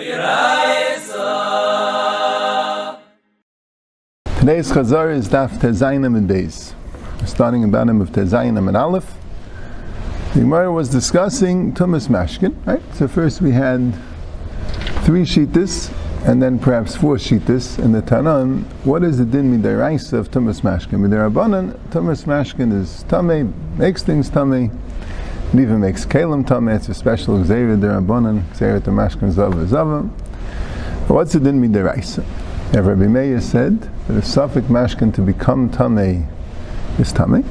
Today's Chazar is Daf Tezainim and Beis. Starting about him of Tezainim and Aleph. The Gemara was discussing Tumas Mashkin, right? So first we had three Shitas, and then perhaps four Shitas in the Tanan. What is the din midiraisa of Tumas Mashkin? Midirabanan, Tumas Mashkin is Tame, makes things Tame, even makes Kalim Tame. It's a special Xavier Derabanan, Xavier Tamashkin Zava Zava. What's the din midiraisa? Now, Rabbi Meir said that a suffix mashkin to become tame is tame.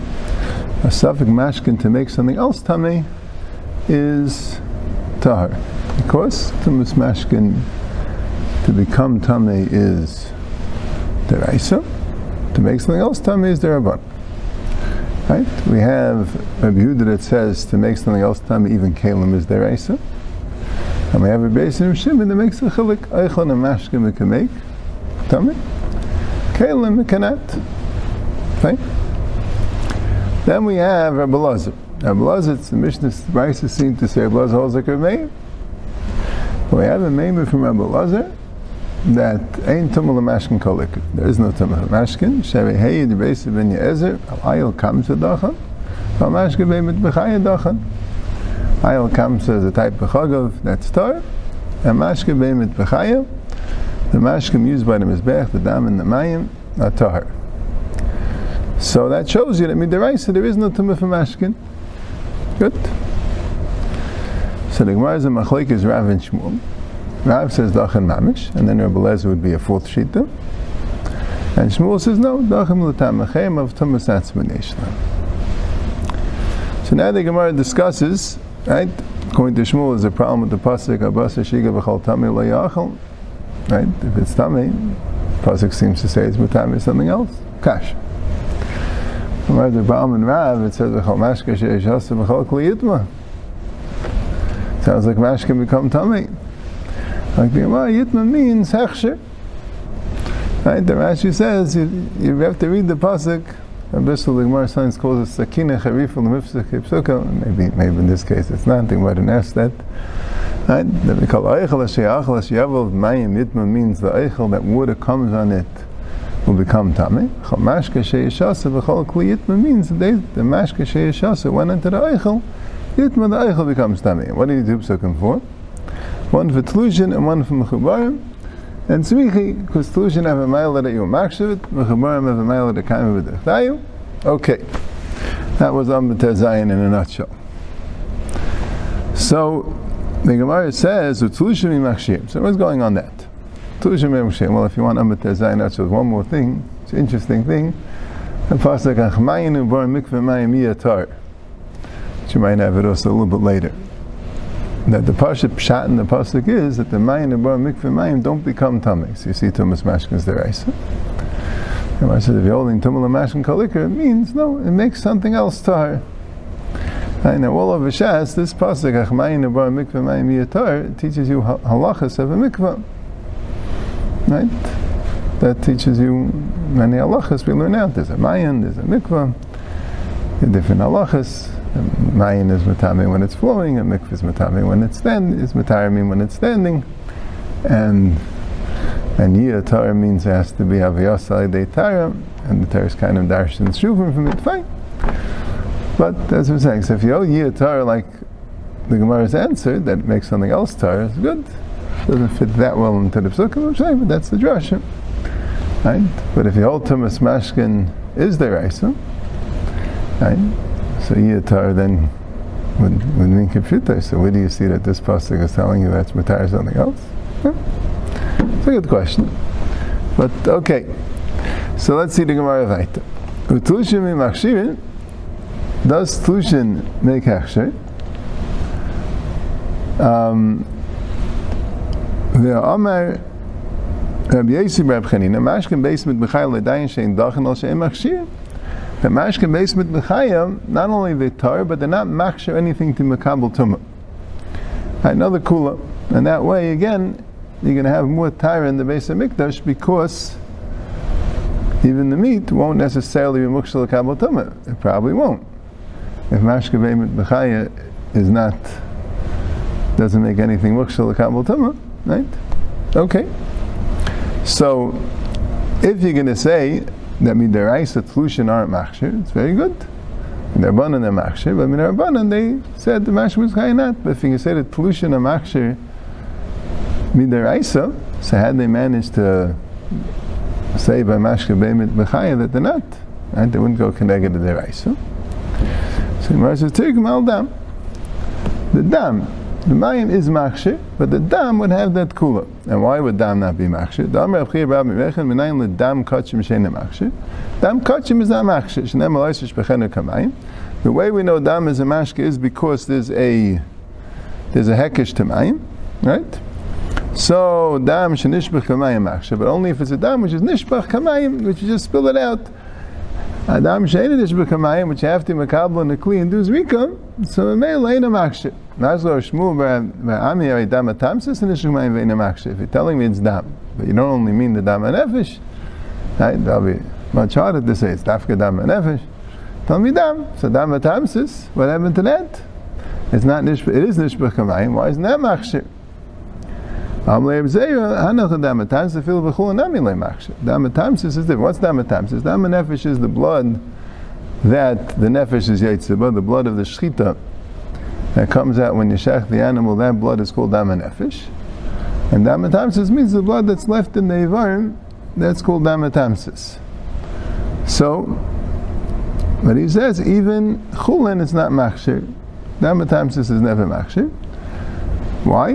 A suffix mashkin to make something else tame is tahar. Because tumas mashkin to become tame is deraisa. To make something else tame is derabban. Right? We have Rabbi Yehuda that says to make something else tame even kalim is deraisa. And we have a base in Shimon that makes a chilik eichon and mashkin we can make Tummy. Kalim cannot. Okay. Then we have Rabbi Lazar. Rabbi Lazar, the Mishnah Brisa seems to say Rabbi Lazar holds like a Meir. We have a Meir from Rabbi Lazar that ain't tumul mashkin kolik. There is no tumul mashkin. Shevi hey the base of ben Yezer. Ayil comes to dachan. Mashkin beimit b'chaya dachan. Ayil comes as a type of chagav that's tar. And mashkin beimit b'chaya the mashkim used by the mizbech, the dam and the mayim, are tahar. So that shows you that midiraisa there is no tumah for mashkin. Good. So the Gemara is a Rav and Shmuel. Rav says dachan mamish, and then Rabbi would be a fourth shita. And Shmuel says no, dachan l'tamachem of tumas atzmaneshla. So now the Gemara discusses, right? According to Shmuel, there's a problem with the pasuk abasa shiga v'chal tamil lo Right? If it's tummy, Pasuk seems to say it's mutami something else. Kash. Whereas the Baal and Rav, it says v'chol mashka she'eshasa v'chol kli yitma. Sounds like mash can become tummy. Like the Gemara, yitma means hechsher. Right? The Rashi says you, you have to read the pasuk. Abyssal, the Gemara science calls it sakina charifah l'mifsach Maybe, maybe in this case it's not. The Gemara didn't ask that. Right? That we call eichel she'achel she'yavel mayim itma means the eichel that water comes on it will become tame. Mashka she'yashasa v'chol kli itma means that the mashka she'yashasa went into the eichel. Itma the eichel becomes tame. What do you do psukim for? One for tlushin and one for mechubarim. And tzmichi, because tlushin have a mile that you makshavit, mechubarim have a mile that of the Okay, that was Amr Zayin in a nutshell. So the Gemara says, "Utlushim imachshir." So what's going on that? Utlushim imachshir. Well, if you want Amit Zayin, that's one more thing. It's an interesting thing. The pasuk Achmayinu bar mikveh mayim yatar. You might have it also a little bit later. That the pasuk pshat in the pasuk is that the mayim bar mikveh mayim don't become. So you see Tumas Mashkin's deraisa. The Gemara says if you're holding Tumul Mashkin Kalikar, it means no, it makes something else tar. And all over Shas, this pasuk Achmayin Bar Mikvah Mayim Yatar teaches you halachas of a mikvah. Right? That teaches you many halachas we learn out. There's a mayan, there's a mikvah, different halachas. Mayan is matame when it's flowing, and mikvah is matame when it's standing, is matarimi when it's standing, and and yatar means it has to be aviyasai de tara, and the Torah is kind of darshan shuvim from it. Fine. But as we're saying, so if you owe a Torah like the Gemara's answer, that makes something else Torah, is good. Doesn't fit that well into the Psukim, I'm saying, but that's the drasha. Right? But if you hold Tumas Mashkin is their Isa, right? So Yiatar then would, would mean computer. So where do you see that this pasuk is telling you that's Matar something else? It's a good question. But okay. So let's see the Gemara Vaita. Utlushim imachshirin does Tlushin make Hechsher? Um, Amar Rabbi Yossi Rab Chanina, Mashkin Beis mit Bechayim Ledayin Shein Dachen Al Shein Machshir. The Mashkin mit Bechayim, not only the tar, but they're not machshir anything to Makabal Tumah. Another kula. And that way, again, you're going to have more tar in the base of Mikdash because even the meat won't necessarily be mukshal kabal tumah. It probably won't if mashke b'chaya is not doesn't make anything mukshal kabel tuma, right? Okay. So, if you're going to say that midaraisa tlushin aren't machshir, it's very good. Are machshir, but midarabanan they said the machshir was chayinat. But if you say that tlushin are machshir midaraisa, so had they managed to say by mashka beimit b'chaya that they're not, right? They wouldn't go connected to their So, Gemara says, Tigum al dam. The dam, the mayim is machshir, but the dam would have that kula. And why would dam not be machshir? Dam Rav Chia Rav Mirechen, minayin le dam kachim sheina machshir. Dam kachim is not machshir. Shneim aloysish bechenu kamayim. The way we know dam is a mashka is because there's a there's a hekesh to mayim, right? So dam shenishbach kamayim machshir, but only if it's a dam which is nishbach kamayim, which you just spill it out. Adam shein nishbach kamayim, which you have to makabel and a and do zrika, so may lay in a machshir. Nazlo Shmuel. If you're telling me it's Dam, but you don't only mean the Dam and Nefesh, right? That'll be much harder to say it's Dafka Dam and Nefesh. Tell me Dam. So Dam Tamsis, what happened to that? It's not Nishbach, it is Nishbach Kamayim. Why isn't that Machshe? Amle Abzeya, Hanach Dam Tamsis, Fil V'chul Nami Le Machshe. Dam Tamsis is different. What's Dam Tamsis? Dam Nefesh is the blood that the Nefesh is Yetzibah, the blood of the Shechita that comes out when you shech the animal, that blood is called dam nefesh. And damatamsis means the blood that's left in the Ivarim, that's called damatamsis. So, but he says even chulin is not machshir. Damatamsis is never machshir. Why?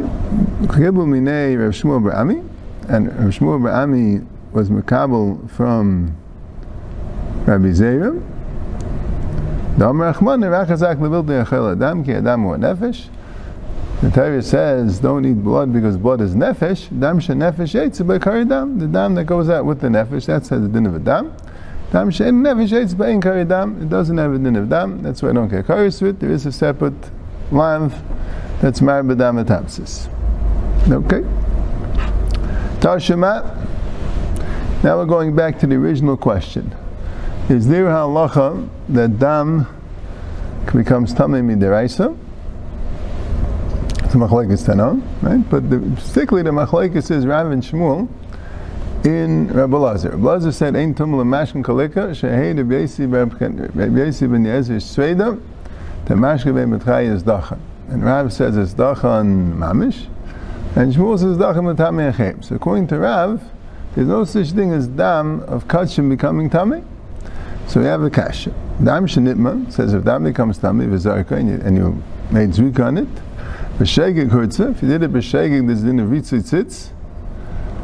Chibul minei Rav Shmuel Ba'ami, and Rav Shmuel Ba'ami was makabel from Rabbi Zerim, the Torah says, don't eat blood because blood is nefesh. Dam she nefesh eitz by karidam. The dam that goes out with the nefesh, that says the din of a dam. Dam she nefesh eitz by karidam. It doesn't have a din of dam. That's why I don't get karis with. There is a separate lamb that's married by dam atapsis. Okay. Tashema. Now we're going back to the original question. Is there halacha that dam becomes tamei midiraisa? It's machlekes tanon, right? But the, particularly the machlekes is Rav and Shmuel in Rabbi Lazar. Rabbi Lazar said, "Ein tumul mashkin kalika shehei Rabbi Yesi ben Yezer Sveda the mashkin ben Mitchai is dachan." And Rav says it's dachan mamish, and Shmuel says dachan matamei So according to Rav, there's no such thing as dam of kachim becoming tamei. So we have a kasha. Dam shenitma says if dam becomes tami v'zarka and you, and you made zvika on it, b'shegig hurtza. If you did it b'shegig, there's din of ritzui tzitz,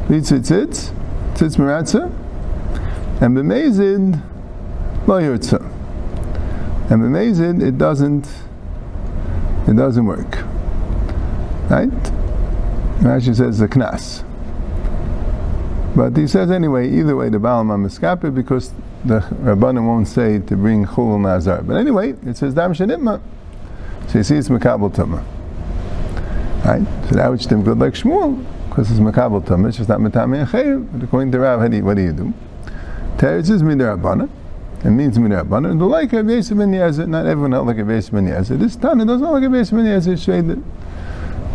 ritzui tzitz, tzitz meratza, and b'mezid lo hurtza. And b'mezid it doesn't it doesn't work. Right? Rashi says the knas. But he says anyway, either way, the Baal Mamiskape because the Rabbanim won't say to bring Chul Nazar. But anyway, it says Dam Shenitma. So you see it's Makabal Tumah. Right? So that which them good like Shmuel, because it's Makabal Tumah, it's just not Matami Achayiv. But according to Rav, what do you do? Teretz is Midarabana. It means Midarabana. The like of Yesib ben Yazid, not everyone else like a Yesib ben Yazid. This Tana does not like a Yesib ben Yazid shaded.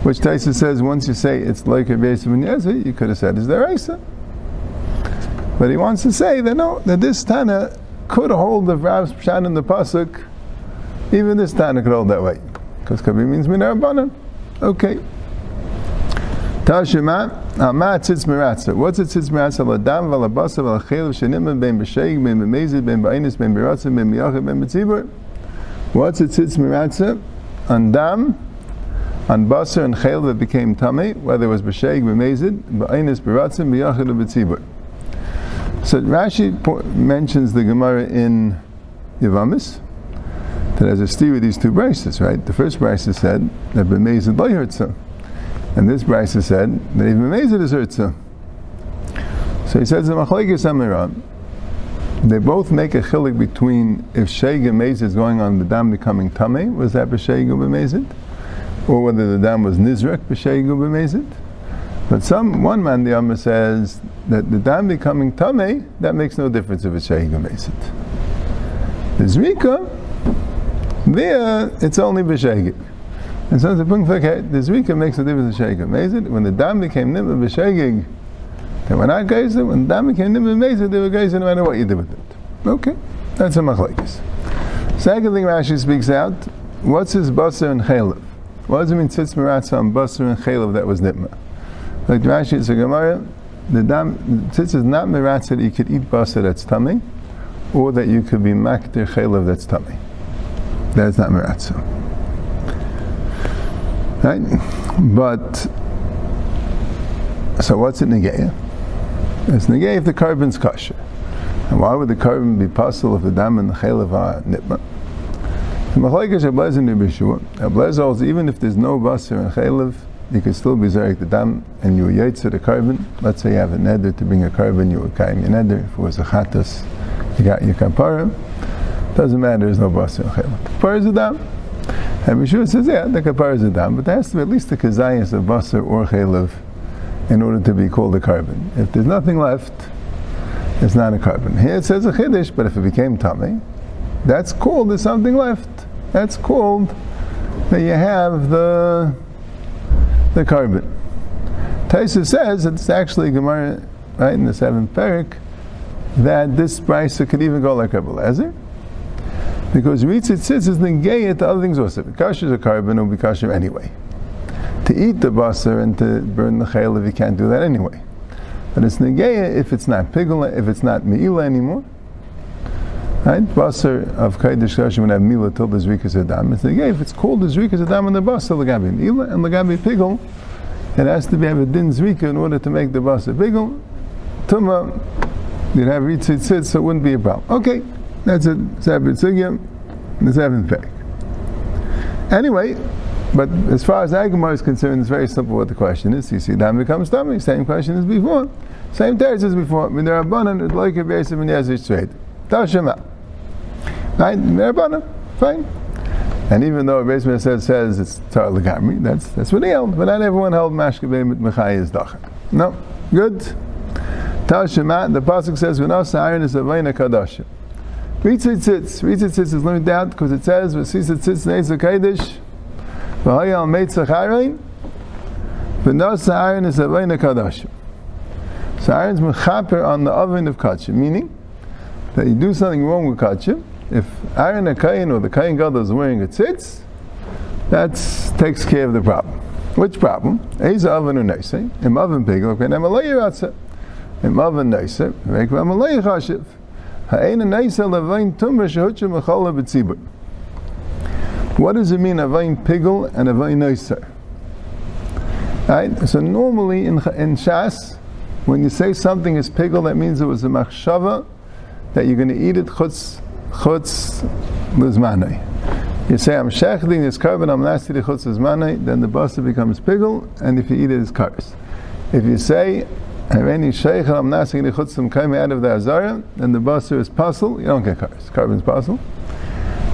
Which Taisa says once you say it's like a Yesib ben Yazid, you could have said it's the Raisa. But he wants to say that no, that this Tana could hold the Rav's Pshat in the Pasuk, even this Tana could hold that way. Because Kabi means Minarabanan. Okay. Tashima, Ama Tzitz Miratza. What's a Tzitz Miratza? Ladam, Valabasa, Valachel, Shenimah, Ben B'Sheig, Ben B'Mezid, Ben B'Ainis, Ben B'Ratza, Ben B'Yachid, Ben B'Tzibur. What's a Tzitz? On Dam, on Basar and Chel that became Tame, whether it was B'Sheig, B'Mezid, B'Ainis, B'Ratza, B'Yachid, or B'Tzibur. So Rashi mentions the Gemara in Yavamis that has a steer with these two braces, right? The first brace said that B'mezid Bayhurtza. And this brace said that even B'mezid is Hurtza. So he says the Amiram, they both make a chilik between if Sheig and Mezid is going on the dam becoming Tameh, was that B'Sheig or B'mezid? Or whether the dam was Nizrak B'Sheig or B'mezid? But some one man the Amma says that the dam becoming tame that makes no difference if it's shayig or The zrika there it's only b'shayig. And so the point okay, the Zrika makes a difference in. Amazing. When the dam became Nimba b'Shegig, they were not geyser. When the dam became Nimba b'Mezid, they were geyser no matter what you did with it. Okay, that's a machlekes. Second thing Rashi speaks out, what's his basar and chaylev? What does it mean tzitz meratza on and chaylev that was nitma? Like Rashi, it's a Gemara, the dam, tzitz is not meratza that you could eat basar that's tummy, or that you could be makdir chaylev that's tummy. That's not meratza. Right? But, so what's it negaya? It's negaya if the carbon's kosher. And why would the carbon be possible if the dam and the chaylev are nitma? The machlekes Ablez and holds even if there's no basar and chaylev, you can still be zarek the dam and you were yaitz the carbon. Let's say you have a neder to bring a carbon, you would kaim your neder. If it was a chatas, you got your kapara. Doesn't matter, there's no basar and chaylev. Kapara is a dam. And Yeshua says, yeah, the kapara is a dam, but there has to be at least a kazayas of basar or chaylev in order to be called a carbon. If there's nothing left, it's not a carbon. Here it says a chiddush, but if it became tummy, that's called there's something left. That's called that you have the the carbon. Taisa says it's actually Gemara right in the seventh parak that this price could even go like a Lezer because ritzit sits is negayah to other things also. Because is a carbon, be kosher anyway. To eat the basar and to burn the chayil, if you can't do that anyway. But it's negayah if it's not pigula, if it's not meila anymore. Right? Basar of Kaidish Kashim would have Mila till the Zrikas Adam. It's negayah if it's called the Zrikas Adam and the Basar, Lagabi Mila and Lagabi Pigul, it has to be have a din Zrika in order to make the Basar Pigul. Tuma, you'd have Ritzit so it wouldn't be a problem. Okay, that's it. Separate Sugya, the seventh peg. Anyway, but as far as Agamar is concerned, it's very simple what the question is. You see, Dam becomes tummy. Same question as before. Same teretz as before. When there are banan, like a basic and yazish straight. Tashema. Right? Fine. And even though Reisman says, says it's Tar Lagamri, that's, that's what he held. But not everyone held Mashkabeh Mechai is Dacha. No. Good. Tashema, the Pasuk says, V'nos iron is a Vaina Kadashim. Ritzitzitz. Ritzitzitz is learned out because it says, V'sisitzitz neisa kaidish, v'hayal meitzach iron, v'nos iron is a Vaina Kadashim. So iron's mechaper on the oven of kachim, meaning that you do something wrong with kachim, if Aaron Akayin or the Kayin Gadol is wearing a tzitz, that takes care of the problem. Which problem? Eza oven neise, im oven pigel, kwen emalei ratze, im oven neise, vek emalei chashiv, ha'ein neise levain tumra shehutcha mechala b'tzibur. What does it mean, avain pigel and avain neise? Right? So normally in, in Shas, when you say something is pigel, that means it was a machshava, that you're going to eat it chutz chutz lizmanai. You say I'm shechting this carbon, I'm nasty to chutz lizmanai, then the basa becomes pigel, and if you eat it, it's kars. If you say Haveni sheich I'm nasty to chutz kaimi out of the azara, then the basa is puzzle, you don't get kars. Carbon's puzzle.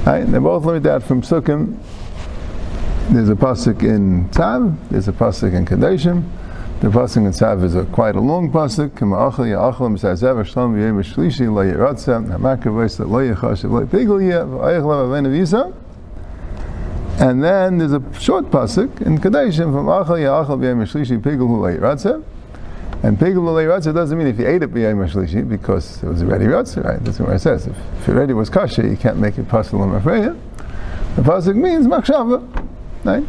Right? They both learned that from Sukkim. There's a pasuk in Tzav, there's a pasuk in Kadeshim. The pasuk in Tzav is a quite a long pasuk. Kama achal ya'achal m'sazev shalom v'yem shlishi lo yiratza hamaka v'yis lo yichashiv lo. And then there's a short pasuk in Kadeshim from achal ya'achal v'yem shlishi pigel hu lo yiratza. And pigel lo yiratza doesn't mean if you ate it v'yem shlishi because it was already ratza, right? That's what it says. If, if it already was kasha, you can't make it possible on The pasuk means machshava, right?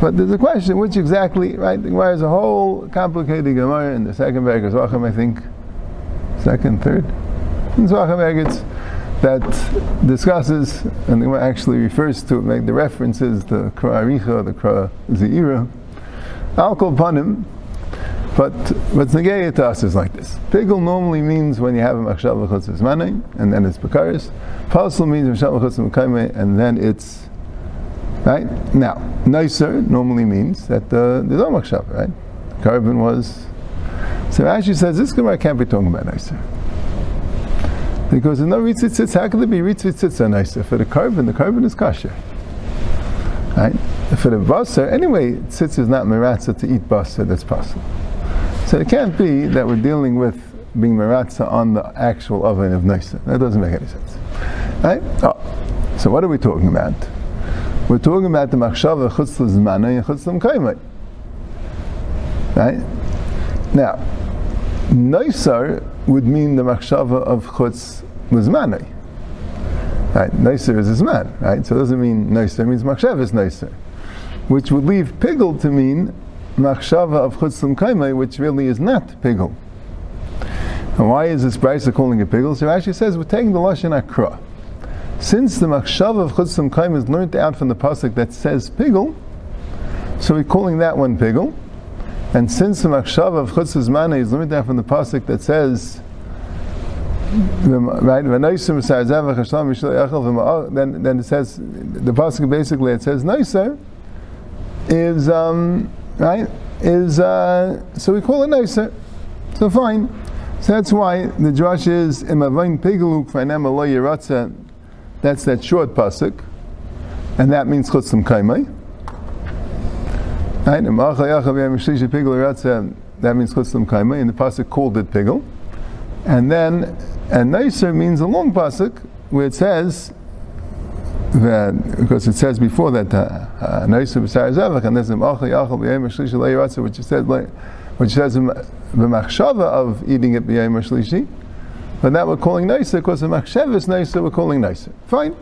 But there's a question, which exactly, right? Is a whole complicated Gemara in the second Vegas Wacham, I think, second, third. In Zwacham it's that discusses, and the Gemara actually refers to, make the references, the Kra Aricha, the Kra Zeira. I'll call but what's negated to us is like this. Pigel normally means when you have a machshav manay, and then it's bekaris. Pasul means machshav v'chutzes and then it's Right? Now, nicer normally means that uh, there's no machshav, right? Carbon was. So Rashi says this Gemara can't be talking about nicer. Because in no ritzitzitz, how could there be ritzitzitz are nicer? For the carbon, the carbon is kasher. Right? For the basar, anyway, tzitz is not meratza to eat basar, that's possible. So it can't be that we're dealing with being meratza on the actual oven of nicer. That doesn't make any sense. Right? Oh. So what are we talking about? We're talking about the machshava chutz l'zmanai and chutz l'mkaimai. Right? Now, Neisar would mean the machshava of chutz l'zmanai. Right? Neisar is zman, right? So it doesn't mean Neisar, it means machshava is Neisar. Which would leave pigel to mean machshava of chutz l'mkaimai, which really is not pigel. And why is this Brisa calling it pigel? So Rashi says we're taking the lashon akra. Since the machshava of chutzim kaim is learned out from the pasuk that says pigel, so we're calling that one pigel. And since the machshava of chutzim mana is learned out from the pasuk that says right then then it says the pasuk basically it says nicer is um, right is uh, so we call it nicer so fine so that's why the drush is imavain pigelu kfanem alo yiratza that's that short pasuk, and that means chutzim kaimai. That means chutzim kaimai, and the pasuk called it pigel. And then, and nicer means a long pasuk where it says that because it says before that uh, nicer b'sar zevach, and there's which says which says the machshava of eating it b'yayim shlishi. But now we're calling nicer because the machshev is nicer, we're calling nicer. Fine.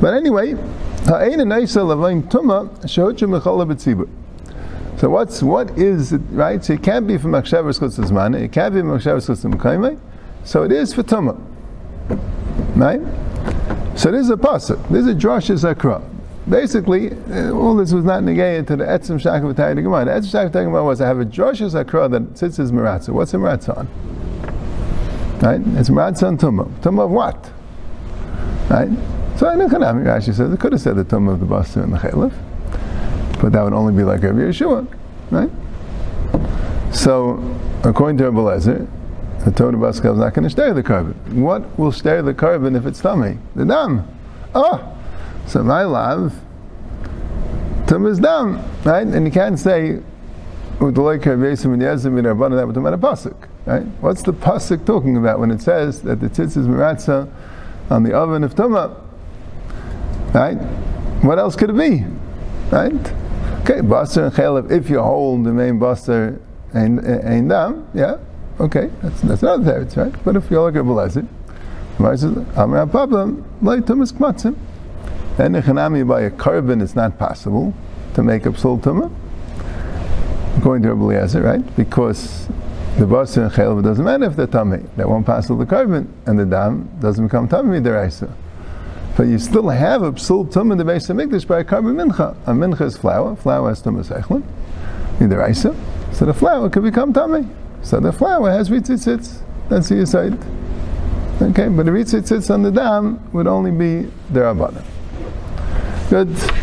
But anyway, ha'ena nicer lavain tuma shehochu mechala b'tzibur. So what's what is it, right? So it can't be from machshavas chutzazman. It can't be from machshavas chutzazman So it is for tuma, right? So this is a pasuk. This is a drashas akra. Basically, uh, all this was not negated to the etzim shakav The etzim shakav was I have a drashas akra that sits as maratza. What's a maratza on? Right? It's Matzah Tumah. Tumah of what? Right? So I know Rashi says it could have said the Tumah of the Basar and the Chalif, but that would only be like Rabbi Yeshua. Right? So, according to Rabbi Lezer, the Torah Baskal is not going to stay the carbon. What will stay the carbon if it's tummy? The dam. Oh! So my love, tum is dam. Right? And you can't say, with the like of Yesim and Yazim and Rabbanah, that would come out a pasuk. Right? What's the pasuk talking about when it says that the tzitz is on the oven of tuma? Right? What else could it be? Right? Okay, baster and chalev. If you hold the main baster and and dam, yeah, okay, that's that's not there, right? But if you look at Belezit, Gemara says, "Amar problem, like tumas kmatzim." And echanami by a carbon, it's not possible to make up soul tumah. According to Rabbi right? Because the basar and chaylev doesn't matter if they're tummy. That won't pass the carbon, and the dam doesn't become tummy deraisa. But you still have a psul tum in the base of mikdash by a carbon mincha. A mincha is flour. Flour has tumas echlin. Midiraisa. So the flour could become tummy. So the flour has ritzitzitz. That's the side. Okay, but the ritzitzitz on the dam would only be derabana. Good.